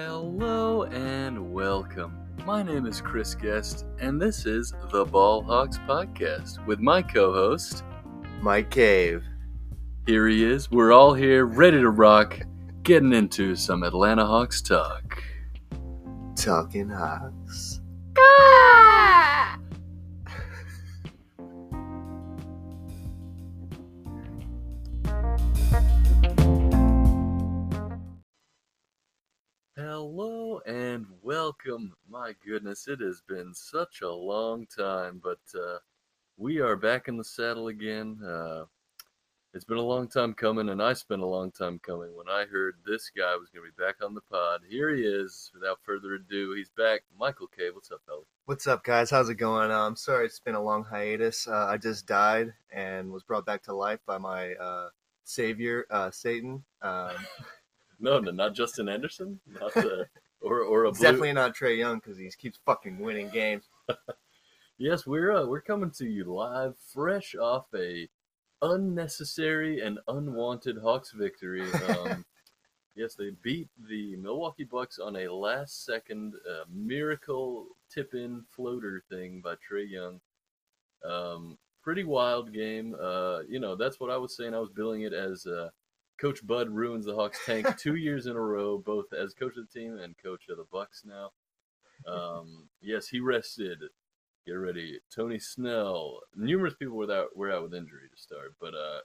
Hello and welcome. My name is Chris Guest, and this is the Ball Hawks Podcast with my co host. Mike Cave. Here he is. We're all here, ready to rock, getting into some Atlanta Hawks talk. Talking Hawks. Hello welcome. My goodness, it has been such a long time, but uh, we are back in the saddle again. Uh, it's been a long time coming, and I spent a long time coming when I heard this guy was going to be back on the pod. Here he is. Without further ado, he's back. Michael K. What's up, fella? What's up, guys? How's it going? Uh, I'm sorry it's been a long hiatus. Uh, I just died and was brought back to life by my uh, savior, uh, Satan. Um, No, no, not Justin Anderson, not uh, or or a blue. definitely not Trae Young because he keeps fucking winning games. Yes, we're uh, we're coming to you live, fresh off a unnecessary and unwanted Hawks victory. Um, yes, they beat the Milwaukee Bucks on a last-second uh, miracle tip-in floater thing by Trae Young. Um, pretty wild game. Uh, you know, that's what I was saying. I was billing it as uh, Coach Bud ruins the Hawks tank two years in a row, both as coach of the team and coach of the Bucks now. Um, yes, he rested get ready. Tony Snell. Numerous people were out were out with injury to start, but uh,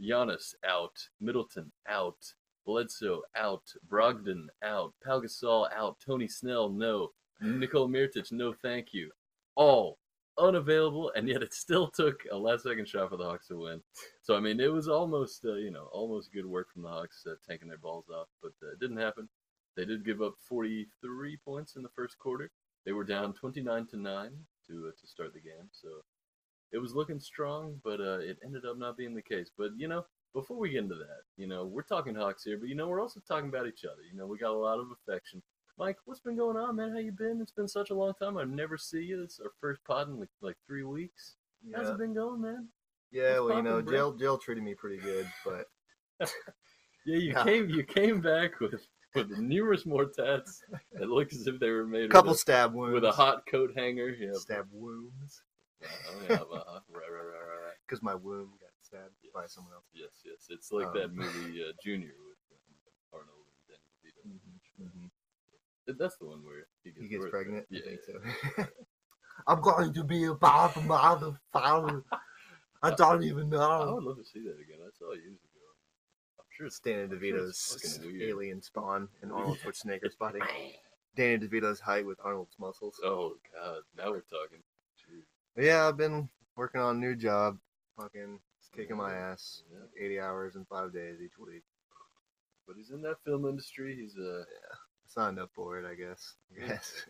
Giannis out, Middleton out, Bledsoe out, Brogdon out, Pau Gasol out, Tony Snell no, Nikola Mirotic no thank you, all unavailable, and yet it still took a last second shot for the Hawks to win. So I mean, it was almost uh, you know almost good work from the Hawks uh, taking their balls off, but uh, it didn't happen. They did give up 43 points in the first quarter. They were down 29 to nine to uh, to start the game. So it was looking strong, but uh, it ended up not being the case. But you know, before we get into that, you know, we're talking Hawks here, but you know, we're also talking about each other. You know, we got a lot of affection. Mike, what's been going on, man? How you been? It's been such a long time. I never see you. It's our first pod in like, like three weeks. How's it been going, man? yeah. Well, you know, bro? Jill Jill treated me pretty good, but Yeah, you Yeah. came you came back with with numerous more tats It looked as if they were made a couple with, stab a, wounds. with a hot coat hanger. Yeah, stab wounds uh-huh, yeah, uh-huh. right, right, right, right, because my womb got stabbed by someone else. Yes, yes. It's like Um, that movie uh, Junior with um, Arnold and Danny DeVito. Mhm. That's the one where he gets, He gets pregnant. Yeah. think so. I'm going to be a bad motherfucker. I don't even know. I would love to see that again. I saw it years ago. I'm sure it's Danny sure DeVito's weird. alien spawn in Arnold Schwarzenegger's body. Danny DeVito's height with Arnold's muscles. Oh God, now we're talking. Jeez. Yeah, I've been working on a new job. Fucking kicking my Yeah. ass. 80 hours in five days each week. But he's in that film industry. He's uh, a I signed up for it, I guess. Guess.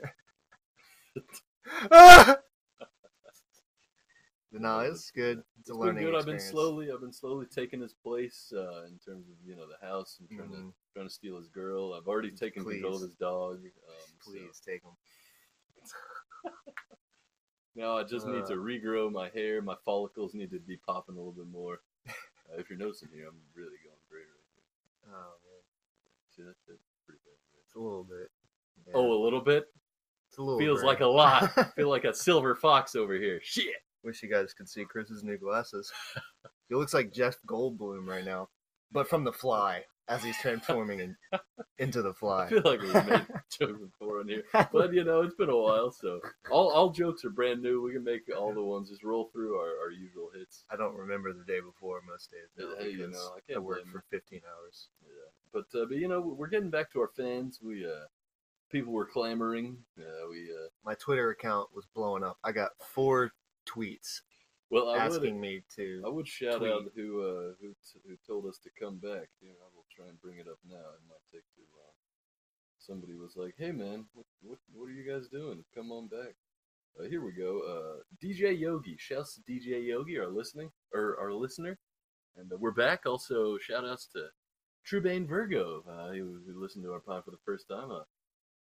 but no, it's good. It's, it's a been learning good. I've been slowly, I've been slowly taking his place uh, in terms of you know the house and trying to Mhm. trying to steal his girl. I've already taken control of his dog. Um, so- Please take him. Now I just need Uh. to regrow my hair. My follicles need to be popping a little bit more. Uh, if you're noticing here, I'm really going gray right Oh man. See? That's pretty bad. right? it's a little bit. Yeah, Oh, a little bit. it's a little. Feels like a lot. Feel like a silver fox over here. Shit. Wish you guys could see Chris's new glasses. he looks like Jeff Goldblum right now, but from The Fly as he's transforming in, into the fly. I feel like we've made jokes before on here, but you know it's been a while, so all all jokes are brand new. We can make all the ones just roll through our, our usual hits. I don't remember the day before most days. now Hey, you know, I I can't work for 15 hours. Yeah, but uh, but you know we're getting back to our fans. We uh people were clamoring. Uh, we uh My Twitter account was blowing up. I got four tweets well I would asking me to. I would shout tweet. out who uh who t- who told us to come back. Here I will try and bring it up now. It might take too long. Somebody was like, "Hey man, what what, what are you guys doing? Come on back." Uh, here we go. Uh, DJ Yogi. Shouts to DJ Yogi, our listening or our listener, and uh, we're back. Also, shout outs to Trubane Virgo, uh, who, who listened to our pod for the first time. Uh,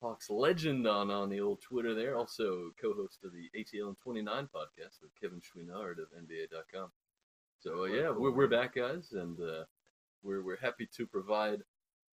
Hawks legend on on the old Twitter there. Also, co-host of the ATL and 29 podcast with Kevin Chouinard of NBA.com. So uh, yeah, we're, we're back, guys, and uh, we're we're happy to provide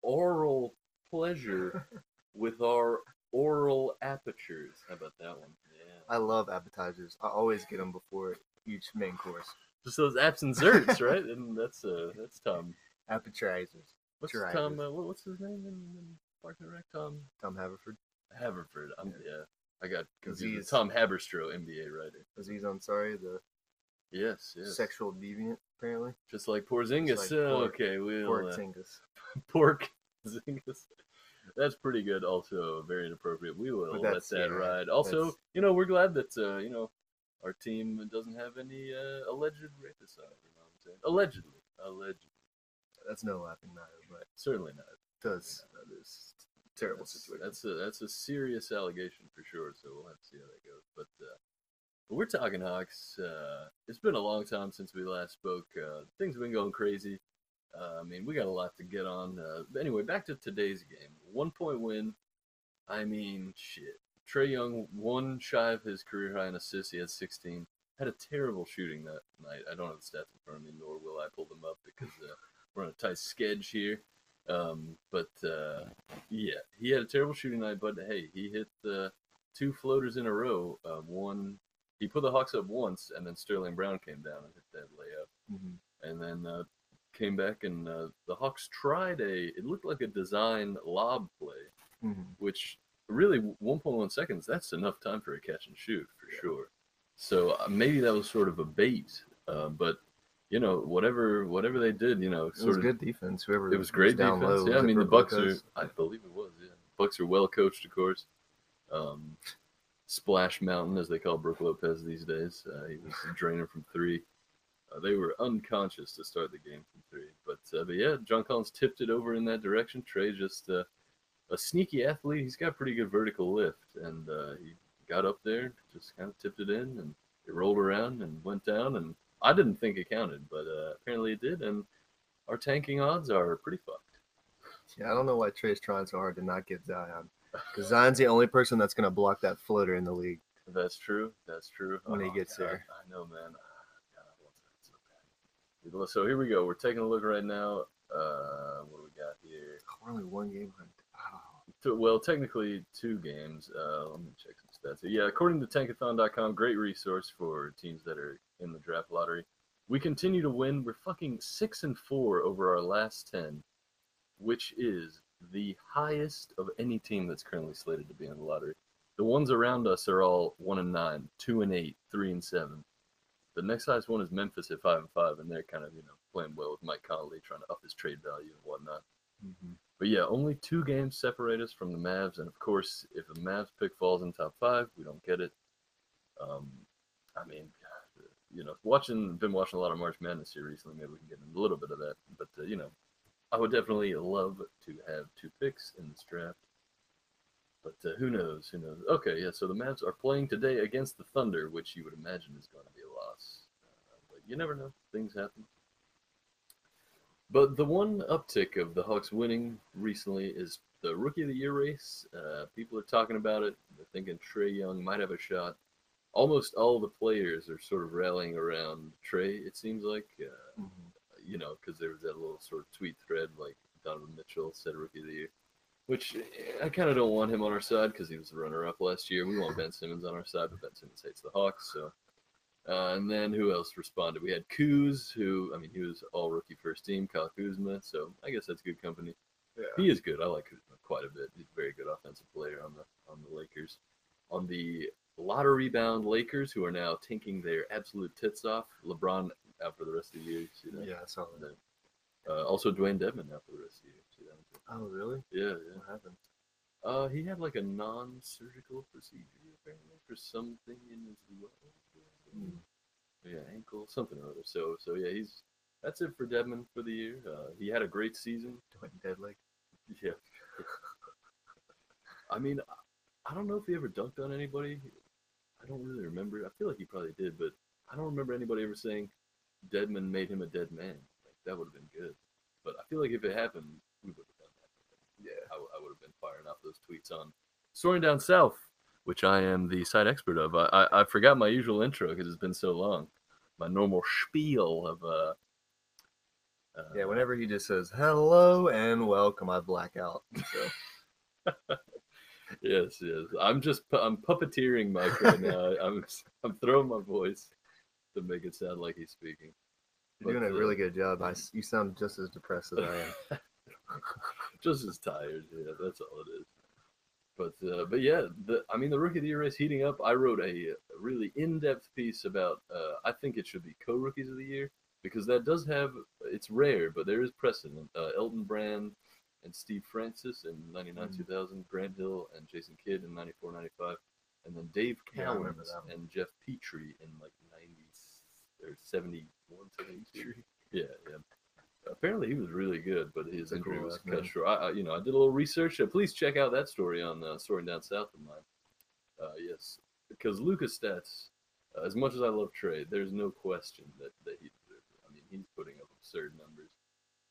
oral pleasure with our oral apertures. How about that one? Yeah. I love appetizers. I always get them before each main course. Just those apps and zerts, right? And that's uh that's Tom. Appetizers. What's I Tom? Uh, what, what's his name in, in Park and Rec? Tom Tom Haverford. Haverford. I'm, Yeah. yeah. I got confused. he's- Tom Haberstroh, NBA writer. Aziz Ansari, the Yes, yes. sexual deviant, apparently. Just like Porzingis. Just like pork- okay, we'll Pork uh, pork Zingas. That's pretty good. Also, very inappropriate. We will let that yeah, ride. Also, that's- you know, we're glad that uh, you know our team doesn't have any uh, alleged rapists on it. You know what I'm saying? Allegedly, allegedly, That's no laughing matter, but certainly not. does that is a terrible that's, situation. That's a that's a serious allegation for sure. So we'll have to see how that goes. But uh, we're talking Hawks. Uh, it's been a long time since we last spoke. Uh, things have been going crazy. Uh, I mean, we got a lot to get on. Uh, anyway, back to today's game. One point win. I mean, shit. Trae Young, one shy of his career high in assists. He had 16. Had a terrible shooting that night. I don't have the stats in front of me, nor will I pull them up because uh, we're on a tight sketch here. Um, but uh, yeah, he had a terrible shooting night. But hey, he hit the two floaters in a row. Uh, one, he put the Hawks up once, and then Sterling Brown came down and hit that layup Mhm. and then uh, came back and uh, the Hawks tried a it looked like a design lob play, Mhm. which really 1.1 seconds that's enough time for a catch and shoot for sure. So uh, maybe that was sort of a bait, uh, but you know whatever whatever they did, you know, It was of good defense. Whoever it was great down defense. low. yeah, I mean the Bucks are, I believe it was. Yeah, Bucks are well coached, of course. Um, Splash Mountain, as they call Brooke Lopez these days, uh, he was a drainer from three. Uh, they were unconscious to start the game from three, but uh, but yeah, John Collins tipped it over in that direction. Trae just uh, a sneaky athlete. He's got pretty good vertical lift, and uh, he got up there, just kind of tipped it in, and it rolled around and went down. And I didn't think it counted, but uh, apparently it did. And our tanking odds are pretty fucked. Yeah, I don't know why Trae's trying so hard to not get Zion. Because Zion's the only person that's going to block that floater in the league. That's true. That's true. When he gets God, there. I know, man. Ah, God, I want that so bad. So here we go. We're taking a look right now. Uh, what do we got here? We're only one game. Oh, Well, technically two games. Uh, let me check some stats. Yeah, according to Tankathon.com, great resource for teams that are in the draft lottery. We continue to win. We're fucking six and four over our last ten, which is the highest of any team that's currently slated to be in the lottery. The ones around us are all one and nine, two and eight, three and seven. The next highest one is Memphis at five and five, and they're kind of you know playing well with Mike Conley, trying to up his trade value and whatnot. mhm. But yeah, only two games separate us from the Mavs, and of course, if the Mavs pick falls in top five, we don't get it. Um, I mean, you know, watching, been watching a lot of March Madness here recently. Maybe we can get a little bit of that. But uh, you know, I would definitely love to have two picks in this draft. But uh, who knows? Who knows? Okay, yeah. So the Mavs are playing today against the Thunder, which you would imagine is going to be a loss. Uh, but you never know; things happen. But the one uptick of the Hawks winning recently is the Rookie of the Year race. Uh, people are talking about it. They're thinking Trae Young might have a shot. Almost all the players are sort of rallying around Trae. It seems like, uh, Mhm. you know, because there was that little sort of tweet thread like Donovan Mitchell said Rookie of the Year, which I kind of don't want him on our side because he was the runner-up last year. We want Ben Simmons on our side, but Ben Simmons hates the Hawks, so. Uh, and then who else responded? We had Kuz, who I mean, he was all rookie first team. Kyle Kuzma, so I guess that's good company. Yeah. He is good. I like Kuzma quite a bit. He's a very good offensive player on the on the Lakers. On the lottery bound Lakers, who are now tanking their absolute tits off. LeBron out for the rest of the year. Yeah, I saw that. uh, also, Dewayne Dedmon out for the rest of the year. See that? Oh, really? Yeah, yeah. What happened? Uh, he had like a non-surgical procedure apparently for something in his leg. Yeah, ankle, something or other. So, so yeah, he's that's it for Dedmon for the year. Uh, he had a great season. Dead leg. Yeah. I mean, I- I don't know if he ever dunked on anybody. I don't really remember. I feel like he probably did, but I don't remember anybody ever saying Deadman made him a dead man. Like that would have been good. But I feel like if it happened, we would have done that. Yeah. I, I would have been firing off those tweets on Soaring Down South, which I am the site expert of. I, I, I forgot my usual intro because it's been so long. My normal spiel of uh, uh Yeah, whenever he just says hello and welcome, I black out. So yes, yes. I'm just pu- I'm puppeteering Mike right now. I'm I'm throwing my voice to make it sound like he's speaking. You're doing a uh, really good job. I, you sound just as depressed as I am. just as tired. Yeah, that's all it is. But uh, but yeah, the I mean the rookie of the year race heating up. I wrote a, really in-depth piece about. Uh, I think it should be co-rookies of the year because that does have. It's rare, but there is precedent. Uh, Elton Brand and Steve Francis in '99, Mm. 2000, Grant Hill and Jason Kidd in '94, '95, and then Dave Yeah, Cowens that and Geoff Petrie in like '90s or '71, '72. Yeah, yeah. Apparently he was really good, but his injury was cut short. I, I, you know, I did a little research. Uh, please check out that story on uh, Soaring Down South of mine. Uh, yes, because Luka's Stats, uh, as much as I love Trae, there's no question that, that he deserves it. I mean, he's putting up absurd numbers.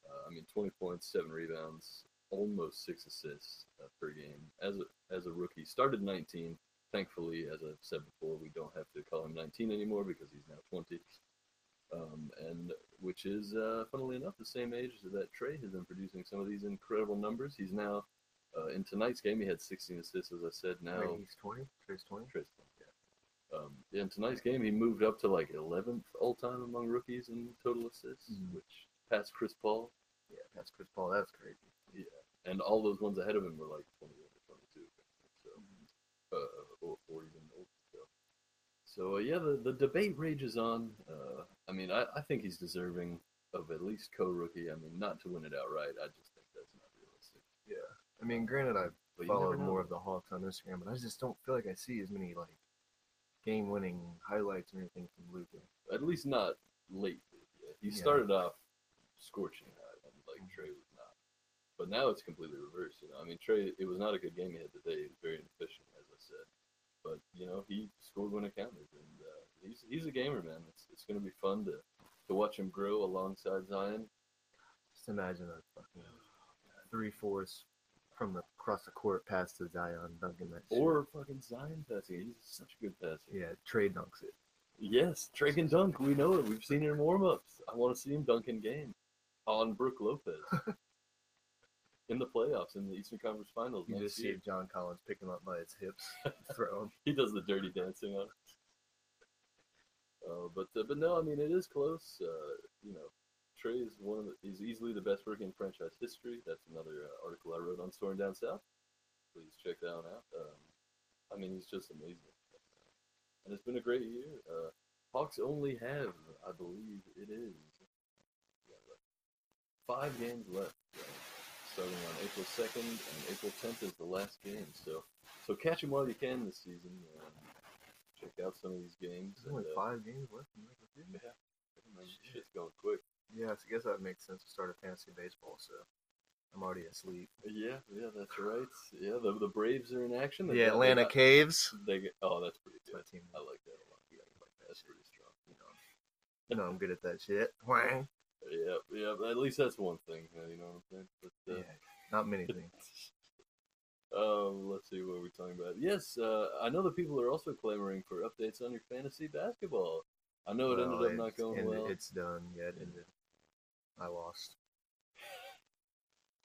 Uh, I mean, 20 points, seven rebounds, almost six assists uh, per game as a as a rookie. Started 19. Thankfully, as I've said before, we don't have to call him 19 anymore because he's now 20 um, and which is, uh, funnily enough, the same age as that Trae has been producing some of these incredible numbers. He's now uh, in tonight's game. He had 16 assists, as I said. Now Wait, he's 20? Trae's 20? Trae's playing, yeah. Um, in tonight's game, he moved up to like 11th all time among rookies in total assists, Mhm. which passed Chris Paul. Yeah, that's Chris Paul. That's crazy. Yeah, and all those ones ahead of him were like 21 or 22. So, uh, or, or even older. So, so uh, yeah, the, the debate rages on. Uh, I mean, I, I think he's deserving of at least co-rookie. I mean, not to win it outright. I just think that's not realistic. Yeah. I mean, granted, I But follow more of the Hawks on Instagram, but I just don't feel like I see as many like game-winning highlights or anything from Luka. At least not late. Yeah, he Yeah. started off scorching hot, and like Mhm. Trae was not. But now it's completely reversed. You know, I mean, Trae. It was not a good game he had today. He was very inefficient, as I said. But you know, he scored when it counted, and uh, he's he's a gamer, man. It's it's going to be fun to to watch him grow alongside Zion. Just imagine a fucking three fourths from the across the court pass to Zion dunking that shit. Or fucking Zion passing. He's such a good passer. yeah, Trae dunks it. Yes, Trae can dunk. We know it. We've seen it in warm-ups. I want to see him dunk in game on Brooke Lopez in the playoffs in the Eastern Conference Finals. You just see year. John Collins pick him up by his hips, throw him. he does the dirty dancing on. it. Uh, but uh, but no, I mean it is close. Uh, you know, Trae is one of the, he's easily the best rookie in franchise history. That's another uh, article I wrote on Soaring Down South. Please check that one out. Um, I mean, he's just amazing, and it's been a great year. Uh, Hawks only have, I believe, it is yeah, five games left. uh, starting on April second, and April tenth is the last game. So so catch them while you can this season. Um, check out some of these games. There's only and, uh, five games left in the regular season. Yeah, shit's going quick. Yeah, so I guess that makes sense to start a fantasy baseball. So I'm already asleep. Yeah, yeah, that's right. Yeah, the, the Braves are in action. They The Atlanta got- Caves. They get, oh, that's pretty That's my team. I like that a lot. Yeah, that's pretty strong. You know, you know I'm good at that shit. Wang. Yeah, yeah. At least that's one thing. You know what I'm saying? But, uh, Yeah, not many things. Um, let's see what we're talking about. Yes, uh, I know that people are also clamoring for updates on your fantasy basketball. I know it ended up not going ended- well. It's done. Yeah, it ended. I lost.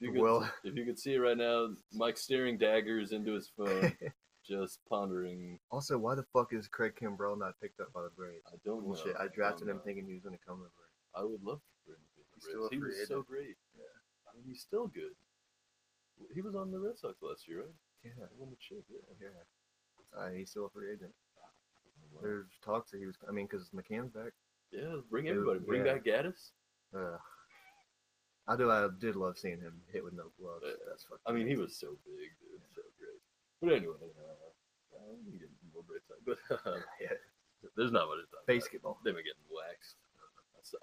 If you, could, well- if you could see it right now, Mike staring daggers into his phone, just pondering. also, why the fuck is Craig Kimbrel not picked up by the Braves? I don't Bullshit. know. I drafted don't him know. thinking he was going to come to the Braves. I would love still He was so great. Yeah. I mean, he's still good. He was on the Red Sox last year, right? Yeah, He won the chip, yeah. yeah. Uh, he's still a free agent. Wow. There's talks that he was. I mean, because McCann's back. Yeah, bring Dude, everybody. Bring yeah. back Gattis. Uh, I do. I did love seeing him hit with no gloves. Yeah. That's fucking. I mean, he was so big, dude. So great. But anyway, uh, uh, we can get into more Braves talk, But uh, Yeah. there's not much to talk about. Basketball. They've been getting waxed.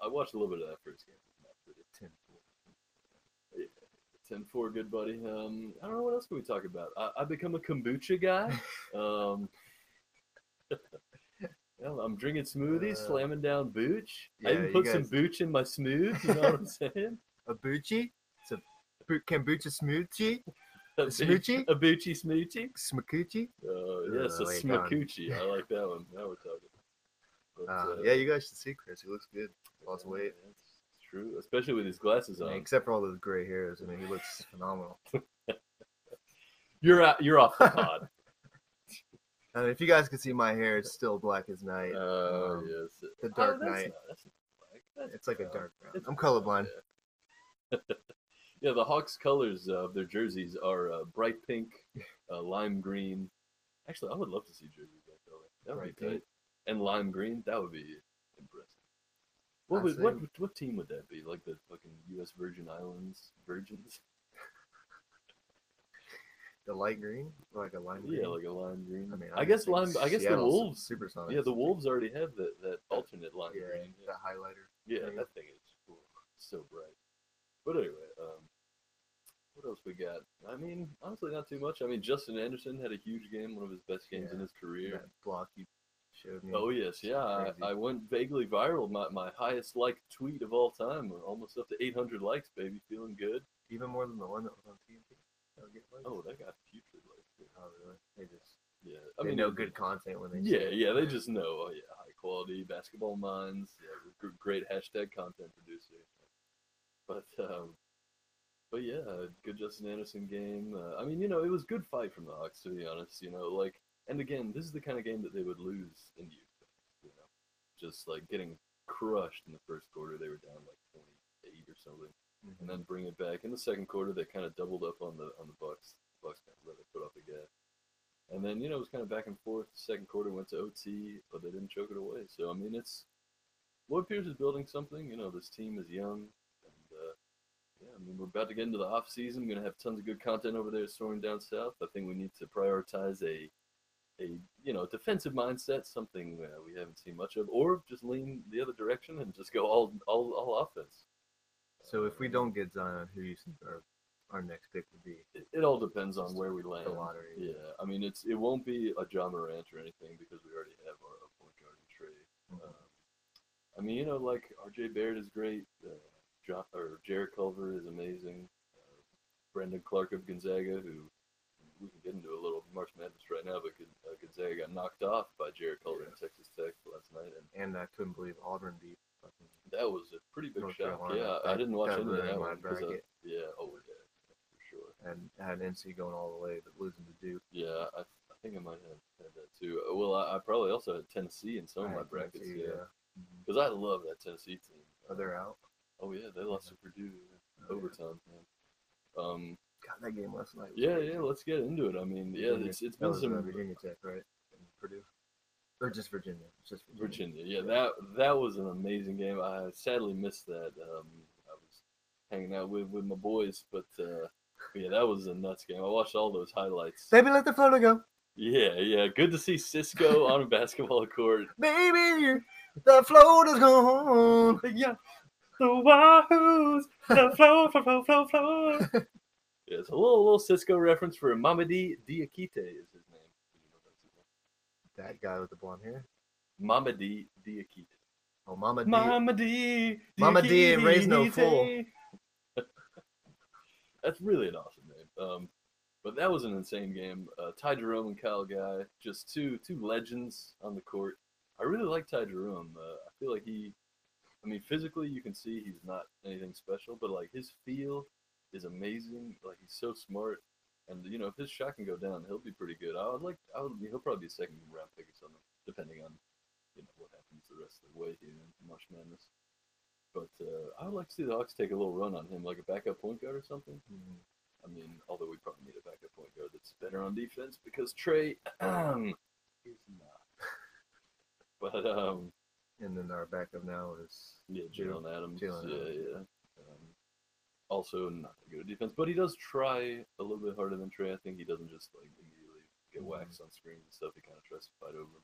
I watched a little bit of that first game. Not pretty. 10 Yeah. 10-4, good buddy. Um, I don't know what else can we talk about. I, I become a kombucha guy. um, yeah, I'm drinking smoothies, Uh, slamming down booch. yeah, I even put some guys- booch in my smooth. You know what I'm saying? A Bucci? It's a bu- kombucha smoochie? A Smoochie? A boochy smoochie. Smakuchi? Uh, yes, a wait, down. smoochie. I like that one. Now we're talking. But, Uh, uh, yeah, you guys should see Chris. He looks good. Lost yeah, weight. It's true, especially with his glasses I mean, on. except for all those gray hairs. I mean, he looks phenomenal. You're out, you're off the pod. Uh, if you guys can see my hair, it's still black as night. Oh Um, yes. the Oh, Dark that's Knight. not- that's not black. That's It's like a dark brown. It's I'm colorblind. Yeah. yeah, the Hawks' colors of their jerseys are uh, bright pink, uh, lime green. Actually, I would love to see jerseys that color. That would Bright be tight. And lime green, that would be impressive. What I would, what what team would that be? Like the fucking U.S. Virgin Islands Virgins? The light green, like a lime green. Yeah, like a lime green. I mean, I guess think lime. I guess the Wolves. Supersonics. Yeah, the Wolves already have that that alternate lime Yeah, green. the highlighter. Yeah, thing. that thing is ooh, so bright. But anyway, um, what else we got? I mean, honestly, not too much. I mean, Justin Anderson had a huge game, one of his best games in his career. That block you showed me. Oh yes, yeah. I, I went vaguely viral. My my highest liked tweet of all time, almost up to 800 likes, baby. Feeling good. Even more than the one that was on TNT. That would get likes? Oh, that got putrid likes. Oh, really? They just Yeah, I I mean, know good content when they Yeah, yeah, they just know. Oh, yeah, high quality basketball minds. Yeah, great hashtag content producer. But um, but yeah, good Justin Anderson game. Uh, I mean, you know, it was good fight from the Hawks to be honest. You know, like, and again, this is the kind of game that they would lose in youth. You know, just like getting crushed in the first quarter. They were down like 28 or something, Mhm. and then bring it back in the second quarter. They kind of doubled up on the on the Bucks. The Bucks kind of let it put off the gas. And then, you know, it was kind of back and forth. Second quarter went to OT, but they didn't choke it away. So, I mean, it's Lloyd Pierce is building something. You know, this team is young. And, uh, yeah, I mean, we're about to get into the off season. We're to have tons of good content over there soaring down south. I think we need to prioritize a, a you know, defensive mindset, something uh, we haven't seen much of, or just lean the other direction and just go all, all, all offense. So if we don't get Zion, who you think our our next pick would be? It, it all depends on where we land. The lottery. Yeah, I mean, it's it won't be a Ja Morant or anything because we already have our a point guard in Trae. Mhm. Um, I mean, you know, like R.J. Barrett is great. Uh, John, or Jarrett Culver is amazing. Uh, Brandon Clarke of Gonzaga, who we can get into a little March Madness right now, but uh, Gonzaga got knocked off by Jarrett Culver in Texas Tech last night, and And I couldn't believe Auburn beat fucking that was a pretty big North shock. Carolina. Yeah, I didn't watch any of that one one. 'cause, uh, yeah, oh yeah, for sure. and had NC going all the way, but losing to Duke. Yeah, I, I think I might have had that too. Uh, Well, I, I probably also had Tennessee in some of my brackets. Tennessee, Yeah, because I love that Tennessee team. Are they're out. Oh yeah, they lost to Purdue in Oh, yeah. overtime. Man. Um, God, that game last night. yeah, yeah. Let's get into it. I mean, yeah, Virginia- it's it's been some Virginia Tech, right? And Purdue, or just Virginia? Just Virginia. Virginia. Yeah, that that was an amazing game. I sadly missed that. Um, I was hanging out with with my boys, but uh, yeah, that was a nuts game. I watched all those highlights. Baby, let the floater go. Yeah, yeah. Good to see Sisqo on a basketball court. Baby, the floater's gone. Yeah. The Wahoos, the flow, flow, flow, flow, flow. it's a little, little Sisqo reference for Mamadi Diakite is his name. Did you know that's his name? That guy with the blonde hair. Mamadi Diakite. Oh, Mama D. Mamadi Mama D and raise no fool. That's really an awesome name. Um, but that was an insane game. Uh, Ty Jerome and Kyle Guy, just two two legends on the court. I really like Ty Jerome. Uh, I feel like he, I mean, physically you can see he's not anything special, but like his feel is amazing. Like he's so smart, and you know if his shot can go down, he'll be pretty good. I would like, I would, he'll probably be a second round pick or something, depending on you know what happens the rest of the way here in March Madness. But uh, I would like to see the Hawks take a little run on him, like a backup point guard or something. Mhm. I mean, although we probably need a backup point guard that's better on defense because Trae is not. But um, And then our backup now is yeah, Jaylen Adams. Jaylen yeah, Adams. yeah. Um, also not that good at defense, but he does try a little bit harder than Trae. I think he doesn't just like immediately get Mhm. waxed on screens and stuff. He kind of tries to fight over.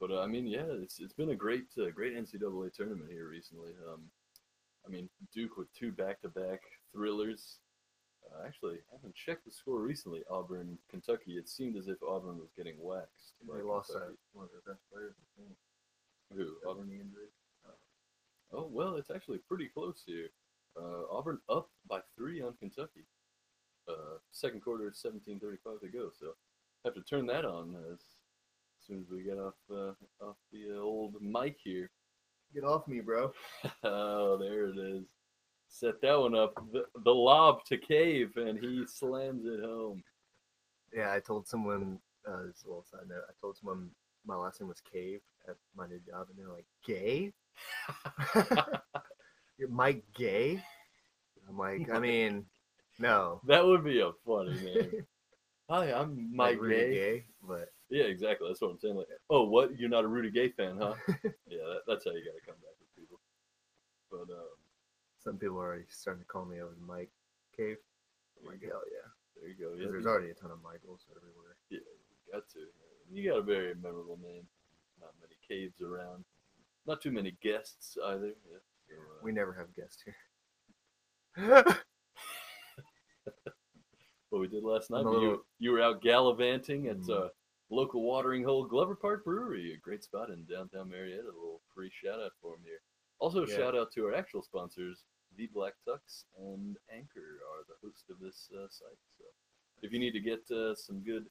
But uh, I mean, yeah, it's it's been a great uh, great NCAA tournament here recently. Um, I mean, Duke with two back-to-back thrillers. Uh, actually, I haven't checked the score recently. Auburn, Kentucky. It seemed as if Auburn was getting waxed. they lost that one of their best players. Who? Auburn? injury. Oh well, it's actually pretty close here. Uh, Auburn up by three on Kentucky. Uh, second quarter, seventeen thirty-five to go. So have to turn that on as soon as we get off uh, off the uh, old mic here. Get off me, bro. oh, there it is. Set that one up. The, the lob to Cave, and he slams it home. Yeah, I told someone. Uh, this is a little side note. I told someone my last name was Cave at my new job, and they're like, "Gay? You're Mike Gay?" I'm like, I mean, no. that would be a funny name. Hi, I'm Mike like Rudy Gay. Gay, but Yeah, exactly. That's what I'm saying. Like, oh, what? You're not a Rudy Gay fan, huh? yeah, that, that's how you got to come back with people. But um, some people are already starting to call me over Mike Cave. I'm like, hell yeah. There you go. Yeah, there's already a ton of Michaels everywhere. Yeah, you got to. You got a very memorable name. Not many caves around. Not too many guests either. Yeah. We never have guests here. what we did last night. But you, you were out gallivanting at Mhm. uh, local watering hole Glover Park Brewery, a great spot in downtown Marietta. A little free shout out for them here. Also, a Yeah. shout out to our actual sponsors, The Black Tux and Anchor are the host of this uh, site. So if you need to get uh, some good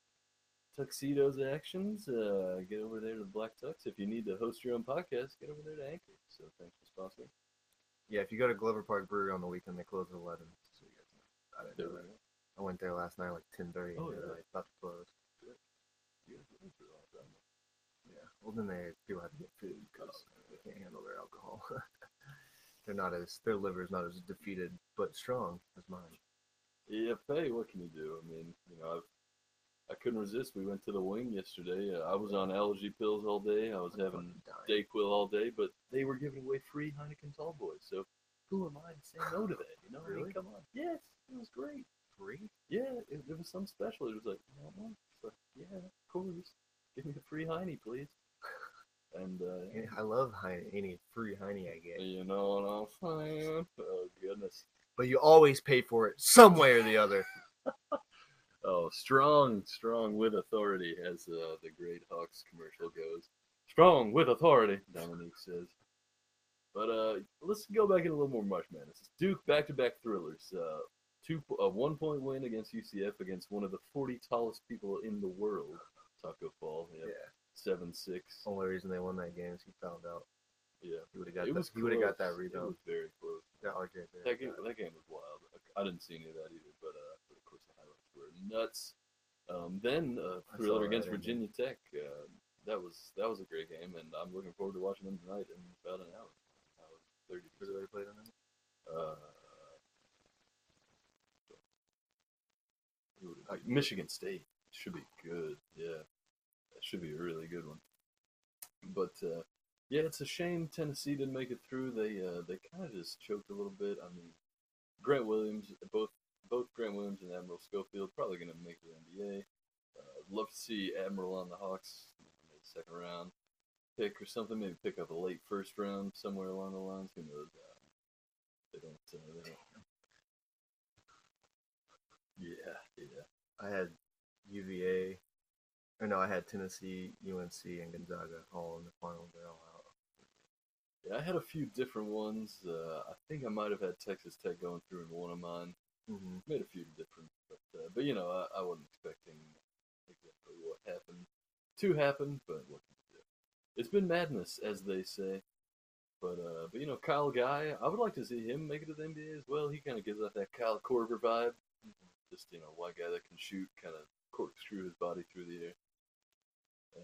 tuxedos actions, uh, get over there to the Black Tux. If you need to host your own podcast, get over there to Anchor. So thanks for sponsoring. Yeah, if you go to Glover Park Brewery on the weekend, they close at 11. So you guys know. I didn't know that. I went there last night like 10:30. Oh, and they're yeah. like about to close. You guys were in for a long time. Yeah. Well, then they people have to get food because they can't handle their alcohol. they're not as their liver's not as defeated but strong as mine. Yeah, hey, what can you do? I mean, you know, I've, I couldn't resist. We went to the wing yesterday. Uh, I was on allergy pills all day. I was I'm having. Dayquil all day, but they were giving away free Heineken Tall Boys. So who am I to say no to that? You know, I mean, Really? come on. Yes, it was great. Free? Yeah, it, it was some special. It was like, you know what? It's like, yeah, of course. Give me a free Heine, please. And uh, Yeah, I love Heine, any free Heine I get. you know what I'm saying? Oh goodness. But you always pay for it some way or the other. Oh, strong, strong with authority, as uh, the Great Hawks commercial goes. Strong with authority, Dominique says. But uh, let's go back in a little more March Madness. Duke back-to-back thrillers. Uh, two, a one-point win against UCF against one of the 40 tallest people in the world, Taco Fall. Yeah. Yeah, seven six. Only reason they won that game is he fouled out. Yeah, He would have got it that. was He would have got that close. It was very close. That RJ That game, that game was wild. I didn't see any of that either, but, uh, but of course the highlights were nuts. Um, then uh, thriller against Virginia Tech. Uh, that was that was a great game, and I'm looking forward to watching them tonight in about an hour. Hour thirty. Who do they play tonight? Uh, who would it be? Michigan State should be good. Yeah, that should be a really good one. But uh, yeah, it's a shame Tennessee didn't make it through. They uh, they kind of just choked a little bit. I mean, Grant Williams, both both Grant Williams and Admiral Schofield probably going to make the NBA. Uh, love to see Admiral on the Hawks in the second round pick or something. Maybe pick up a late first round somewhere along the lines. Who knows? Uh, they don't. Uh, they don't. Yeah, yeah. I had UVA, or no, I had Tennessee, UNC, and Gonzaga all in the final. They're all out. Yeah, I had a few different ones. Uh, I think I might have had Texas Tech going through in one of mine. Mm-hmm. Made a few different, but uh, but you know, I, I wasn't expecting exactly what happened to happen. But what can you do? It's been madness, as they say. But uh, but you know, Kyle Guy, I would like to see him make it to the NBA as well. He kind of gives off that Kyle Korver vibe. Just you know, white guy that can shoot, kind of corkscrew his body through the air.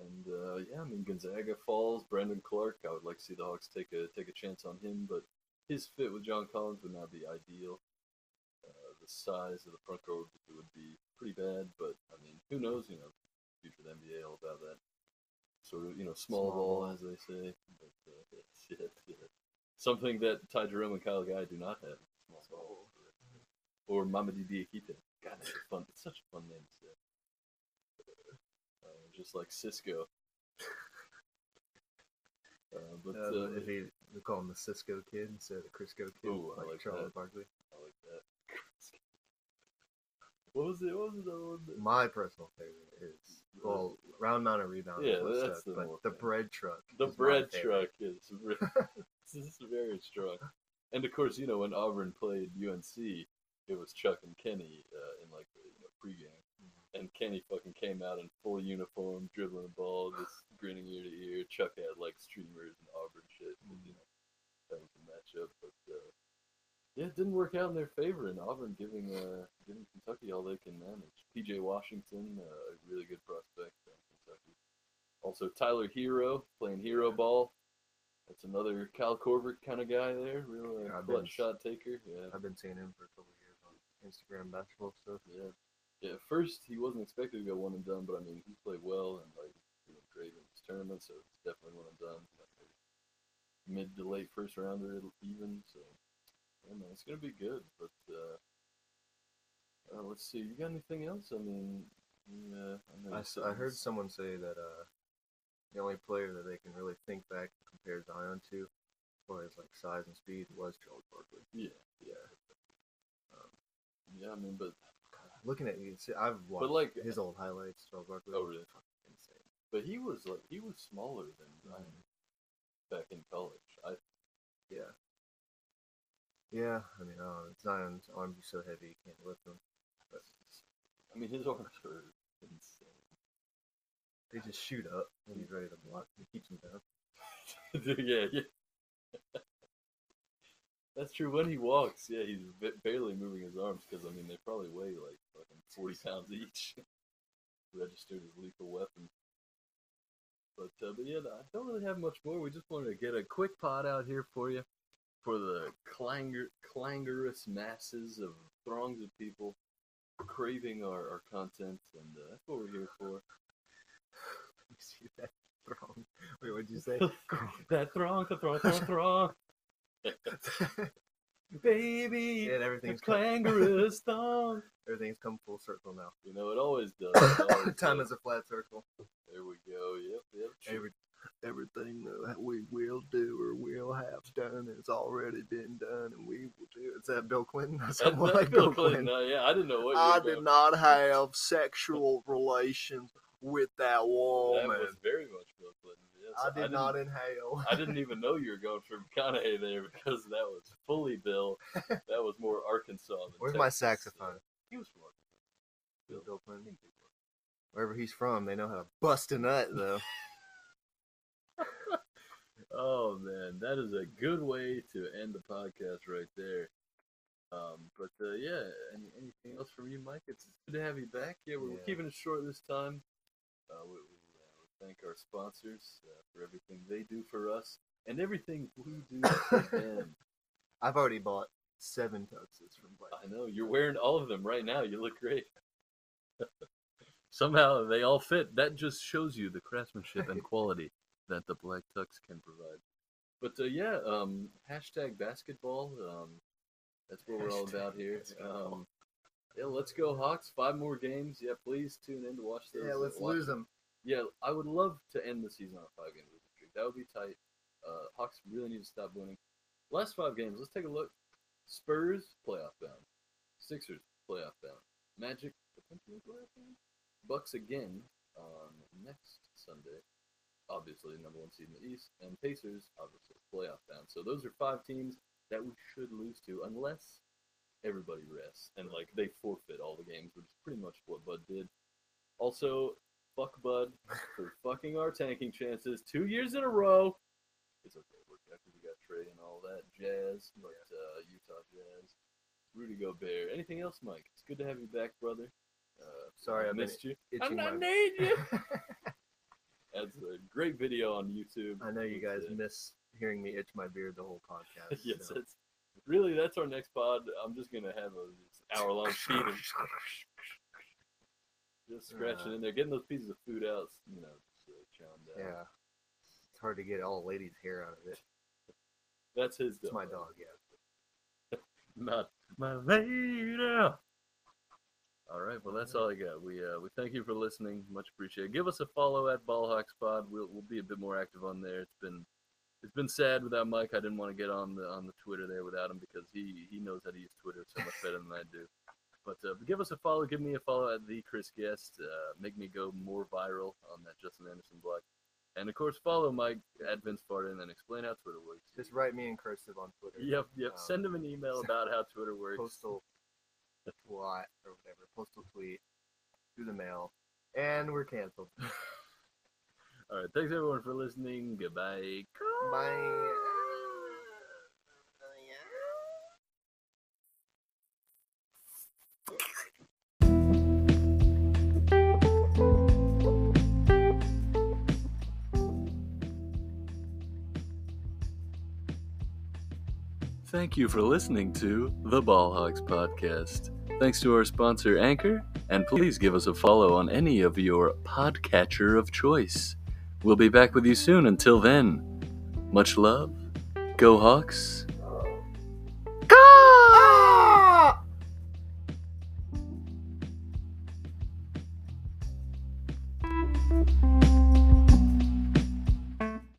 And uh, yeah, I mean Gonzaga falls. Brandon Clarke, I would like to see the Hawks take a take a chance on him, but his fit with John Collins would not be ideal. Size of the front court would, would be pretty bad, but I mean, who knows? You know, future the NBA all about that sort of you know small, Small ball, ball. as they say. But uh, yes, yes. something that Ty Jerome and Kyle Guy do not have. Small ball. Or Mamadi Diakite. God, that's fun. It's such a fun name to say. Uh, just like Sisqo. Uh, but Uh, uh, if he, we call him the Cisco kid instead of the Crisco kid, Ooh, I like, like that. Barkley. I like that. What was it? What was the one? That... My personal favorite is well, round amount of rebounds. Yeah, that's stuck, the but the bread truck. The bread truck is re- this is very strong. And of course, you know when Auburn played UNC, it was Chuck and Kenny uh, in like the you know, pregame, Mm-hmm. and Kenny fucking came out in full uniform, dribbling the ball, just grinning ear to ear. Chuck had like streamers and Auburn shit, and, you know that was the matchup. But uh, yeah, it didn't work out in their favor, and Auburn giving uh, giving Kentucky all they can manage. P.J. Washington, uh, a really good prospect from Kentucky. Also Tyler Herro playing hero ball. That's another Kyle Korver kind of guy there, real uh, Yeah, clutch been- shot taker. Yeah, I've been seeing him for a couple of years on Instagram basketball stuff. yeah, yeah. At first he wasn't expected to go one and done, but I mean he played well and like doing great in this tournament, so it's definitely one and done. Like mid to late first rounder even, so yeah, man, it's gonna be good. But uh, uh, let's see, you got anything else? I mean, yeah, I, I, s- I heard someone say that uh, the only player that they can really think back and compare Zion to, as far as like size and speed, was Charles Barkley. Yeah, yeah, Um, yeah. I mean, but looking at you, see, I've watched but like- his old highlights. Charles Barkley. Oh, really? Insane. but he was like he was smaller than Ryan back in college. I Yeah. Yeah, I mean, uh, Zion's arms are so heavy you can't lift them. But I mean his arms are insane. they just shoot up when he's ready to block. He keeps them down. yeah, yeah. That's true. When he walks, yeah, he's ba- barely moving his arms because I mean they probably weigh like fucking forty pounds each, registered as lethal weapons. But uh, but yeah, I don't really have much more. We just wanted to get a quick pod out here for you, for the clangor clangorous masses of throngs of people craving our, our content, and uh, that's what we're here for. you see that throng? Wait, what'd you say? that throng, the throng, throng, throng, baby. and everything's clangorous thong. everything's come full circle now. You know, it always does. It always Time does. is a flat circle. There we go. Yep, yep. Every, everything that we will do or will have done has already been done, and we will do. Is that Bill Clinton? That's, Someone like Bill Bill Clinton. Clinton. Uh, yeah, I didn't know what you I did not have sexual relations with that That woman. was very much Bill Clinton. Yes, I did didn't- inhale. I didn't even know you were going for McConaughey there because that was fully Bill. That was more Arkansas than Where's my Texas. saxophone? He was from Arkansas. Bill Clinton. Wherever he's from, they know how to bust a nut, though. Oh man, that is a good way to end the podcast right there. Um, but uh, yeah, any, anything else from you, Mike? It's good to have you back. Yeah, we're, Yeah. keeping it short this time. Uh, we, we, uh, we thank our sponsors uh, for everything they do for us and everything we do for them. I've already bought seven tuxes from Black. I know you're wearing all of them right now. You look great. Somehow they all fit. That just shows you the craftsmanship and quality that the black tux can provide. But uh, yeah, um, hashtag basketball. Um, that's what we're all about here. Um, yeah, let's go Hawks. Five more games. Yeah, please tune in to watch those. Yeah, let's watch lose them. yeah, I would love to end the season on a five game losing streak. That would be tight. Uh, Hawks really need to stop winning. Last five games, let's take a look. Spurs, playoff bound. Sixers, playoff bound. Magic, potentially playoff bound. Bucks again on next Sunday. Obviously, number one seed in the East. And Pacers, obviously, playoff bound. So those are five teams that we should lose to unless everybody rests and like they forfeit all the games, which is pretty much what Bud did. Also, fuck Bud for fucking our tanking chances two years in a row. It's okay. We're after we got Trae and all that jazz, but uh, Utah Jazz, Rudy Gobert. Anything else, Mike? It's good to have you back, brother. Uh, Sorry, I I've been missed you. I, I need you. That's a great video on YouTube. I know you guys It's, uh, miss hearing me itch my beard the whole podcast. yes, so. that's really that's our next pod. I'm just gonna have a hour long feed of just scratching Uh, in there, getting those pieces of food out. You know, just, uh, down. Yeah. It's hard to get all ladies' hair out of it. That's his It's my dog, yeah. Not my lady. All right, well that's all I got. We uh, we thank you for listening. Much appreciated. Give us a follow at Ballhawks Pod. We'll we'll be a bit more active on there. It's been it's been sad without Mike. I didn't want to get on the on the Twitter there without him because he he knows how to use Twitter so much better than I do. But uh, give us a follow. Give me a follow at the Chris Guest. Uh, make me go more viral on that Justin Anderson block. And of course, follow Mike at Vince Barton and explain how Twitter works. Just write me in cursive on Twitter. Yep, yep. Um, Send him an email about how Twitter works. Postal twat or whatever. Postal tweet through the mail. And we're canceled. All right. Thanks everyone for listening. Goodbye. Bye. Thank you for listening to the Ballhawks podcast. Thanks to our sponsor, Anchor, and please give us a follow on any of your podcatcher of choice. We'll be back with you soon. Until then, much love, go Hawks,